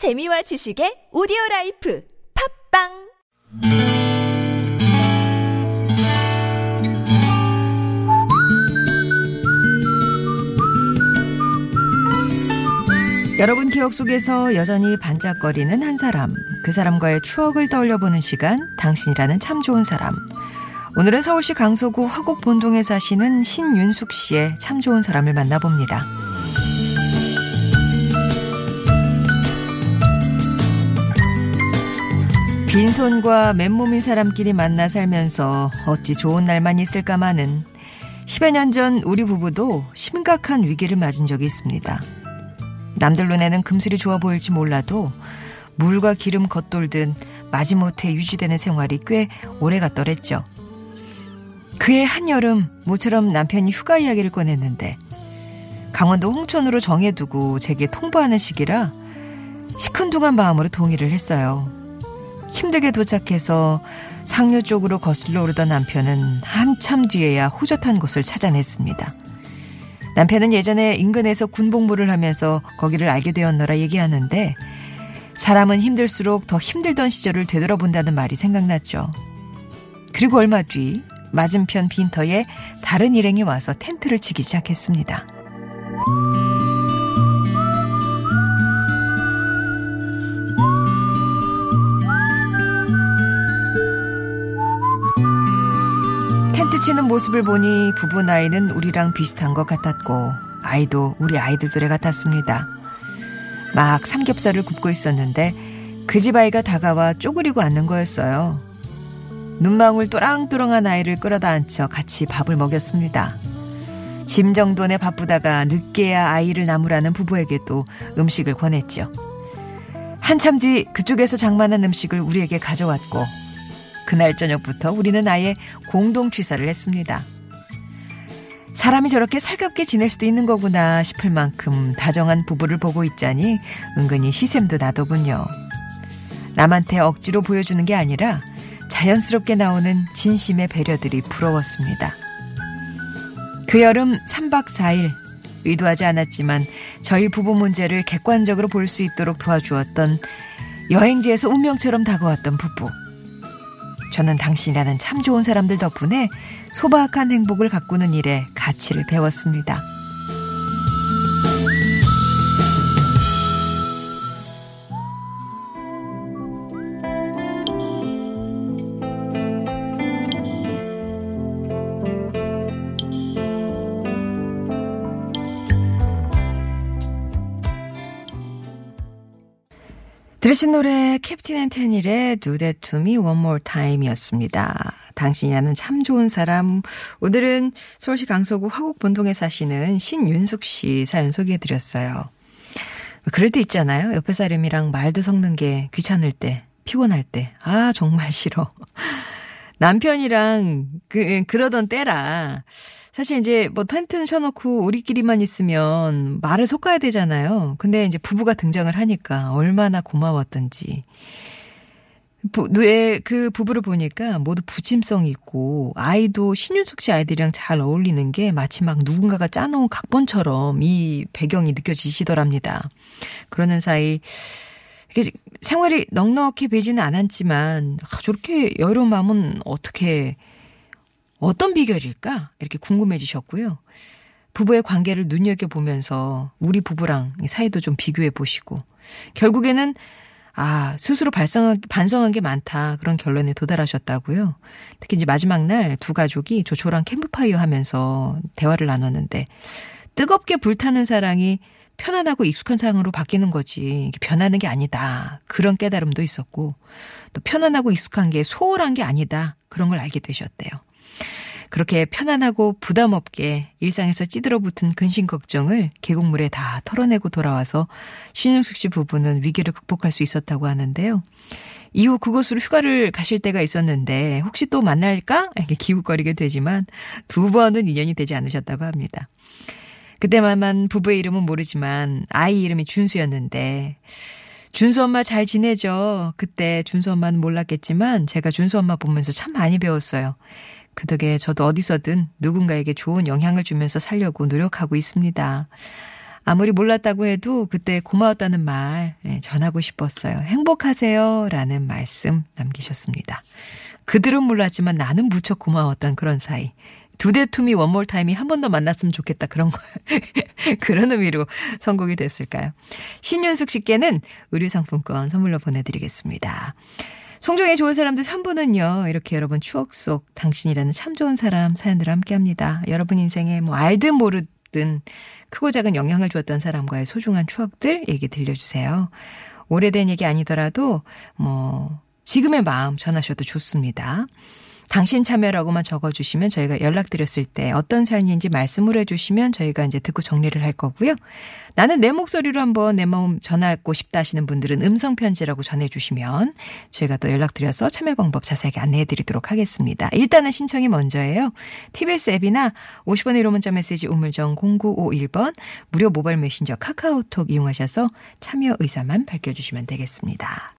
재미와 지식의 오디오 라이프 팟빵 여러분 기억 속에서 여전히 반짝거리는 한 사람, 그 사람과의 추억을 떠올려 보는 시간, 당신이라는 참 좋은 사람. 오늘은 서울시 강서구 화곡 본동에 사시는 신윤숙 씨의 참 좋은 사람을 만나봅니다. 빈손과 맨몸인 사람끼리 만나 살면서 어찌 좋은 날만 있을까마는 10여 년 전 우리 부부도 심각한 위기를 맞은 적이 있습니다. 남들 눈에는 금슬이 좋아 보일지 몰라도 물과 기름 겉돌듯 마지못해 유지되는 생활이 꽤 오래 갔더랬죠. 그해 한여름 모처럼 남편이 휴가 이야기를 꺼냈는데 강원도 홍천으로 정해두고 제게 통보하는 시기라 시큰둥한 마음으로 동의를 했어요. 힘들게 도착해서 상류 쪽으로 거슬러 오르던 남편은 한참 뒤에야 호젓한 곳을 찾아냈습니다. 남편은 예전에 인근에서 군복무를 하면서 거기를 알게 되었노라 얘기하는데 사람은 힘들수록 더 힘들던 시절을 되돌아본다는 말이 생각났죠. 그리고 얼마 뒤 맞은편 빈터에 다른 일행이 와서 텐트를 치기 시작했습니다. 치는 모습을 보니 부부 나이는 우리랑 비슷한 것 같았고 아이도 우리 아이들 또래 같았습니다. 막 삼겹살을 굽고 있었는데 그 집 아이가 다가와 쪼그리고 앉는 거였어요. 눈망울 또랑또랑한 아이를 끌어다 앉혀 같이 밥을 먹였습니다. 짐 정돈에 바쁘다가 늦게야 아이를 나무라는 부부에게도 음식을 권했죠. 한참 뒤 그쪽에서 장만한 음식을 우리에게 가져왔고 그날 저녁부터 우리는 아예 공동 취사를 했습니다. 사람이 저렇게 살갑게 지낼 수도 있는 거구나 싶을 만큼 다정한 부부를 보고 있자니 은근히 시샘도 나더군요. 남한테 억지로 보여주는 게 아니라 자연스럽게 나오는 진심의 배려들이 부러웠습니다. 그 여름 3박 4일 의도하지 않았지만 저희 부부 문제를 객관적으로 볼 수 있도록 도와주었던 여행지에서 운명처럼 다가왔던 부부. 저는 당신이라는 참 좋은 사람들 덕분에 소박한 행복을 가꾸는 일에 가치를 배웠습니다. 들으신 노래 Captain and Tennille의 Do That To Me One More Time이었습니다. 당신이라는 참 좋은 사람. 오늘은 서울시 강서구 화곡 본동에 사시는 신윤숙 씨 사연 소개해드렸어요. 그럴 때 있잖아요. 옆에 사람이랑 말도 섞는 게 귀찮을 때, 피곤할 때. 아, 정말 싫어. 남편이랑 그, 그러던 때라. 사실 이제 뭐 텐트는 쳐놓고 우리끼리만 있으면 말을 섞어야 되잖아요. 근데 이제 부부가 등장을 하니까 얼마나 고마웠던지. 그 부부를 보니까 모두 부침성이 있고 아이도 신윤숙 씨 아이들이랑 잘 어울리는 게 마치 막 누군가가 짜놓은 각본처럼 이 배경이 느껴지시더랍니다. 그러는 사이 이게 생활이 넉넉해 보이지는 않았지만 아, 저렇게 여유로운 마음은 어떻게 어떤 비결일까? 이렇게 궁금해지셨고요. 부부의 관계를 눈여겨 보면서 우리 부부랑 사이도 좀 비교해 보시고 결국에는 아, 스스로 발성한, 반성한 게 많다. 그런 결론에 도달하셨다고요. 특히 이제 마지막 날 두 가족이 조촐한 캠프파이어 하면서 대화를 나눴는데 뜨겁게 불타는 사랑이 편안하고 익숙한 상황으로 바뀌는 거지. 변하는 게 아니다. 그런 깨달음도 있었고 또 편안하고 익숙한 게 소홀한 게 아니다. 그런 걸 알게 되셨대요. 그렇게 편안하고 부담 없게 일상에서 찌들어 붙은 근심 걱정을 계곡물에 다 털어내고 돌아와서 신영숙 씨 부부는 위기를 극복할 수 있었다고 하는데요. 이후 그곳으로 휴가를 가실 때가 있었는데 혹시 또 만날까? 이렇게 기웃거리게 되지만 두 번은 인연이 되지 않으셨다고 합니다. 그때만 부부의 이름은 모르지만 아이 이름이 준수였는데 준수 엄마 잘 지내죠? 그때 준수 엄마는 몰랐겠지만 제가 준수 엄마 보면서 참 많이 배웠어요. 그 덕에 저도 어디서든 누군가에게 좋은 영향을 주면서 살려고 노력하고 있습니다. 아무리 몰랐다고 해도 그때 고마웠다는 말 예, 전하고 싶었어요. 행복하세요. 라는 말씀 남기셨습니다. 그들은 몰랐지만 나는 무척 고마웠던 그런 사이. 두대 투미 원몰 타임이 한 번 더 만났으면 좋겠다. 그런 거. 그런 의미로 선곡이 됐을까요? 신윤숙 씨께는 의류 상품권 선물로 보내드리겠습니다. 송정의 좋은 사람들 3부는요, 이렇게 여러분 추억 속 당신이라는 참 좋은 사람 사연들을 함께 합니다. 여러분 인생에 뭐 알든 모르든 크고 작은 영향을 주었던 사람과의 소중한 추억들 얘기 들려주세요. 오래된 얘기 아니더라도 뭐, 지금의 마음 전하셔도 좋습니다. 당신 참여라고만 적어주시면 저희가 연락드렸을 때 어떤 사연인지 말씀을 해주시면 저희가 이제 듣고 정리를 할 거고요. 나는 내 목소리로 한번 내 마음 전하고 싶다 하시는 분들은 음성편지라고 전해주시면 저희가 또 연락드려서 참여 방법 자세하게 안내해드리도록 하겠습니다. 일단은 신청이 먼저예요. TBS 앱이나 50원의 1호 문자 메시지 우물정 0951번 무료 모바일 메신저 카카오톡 이용하셔서 참여 의사만 밝혀주시면 되겠습니다.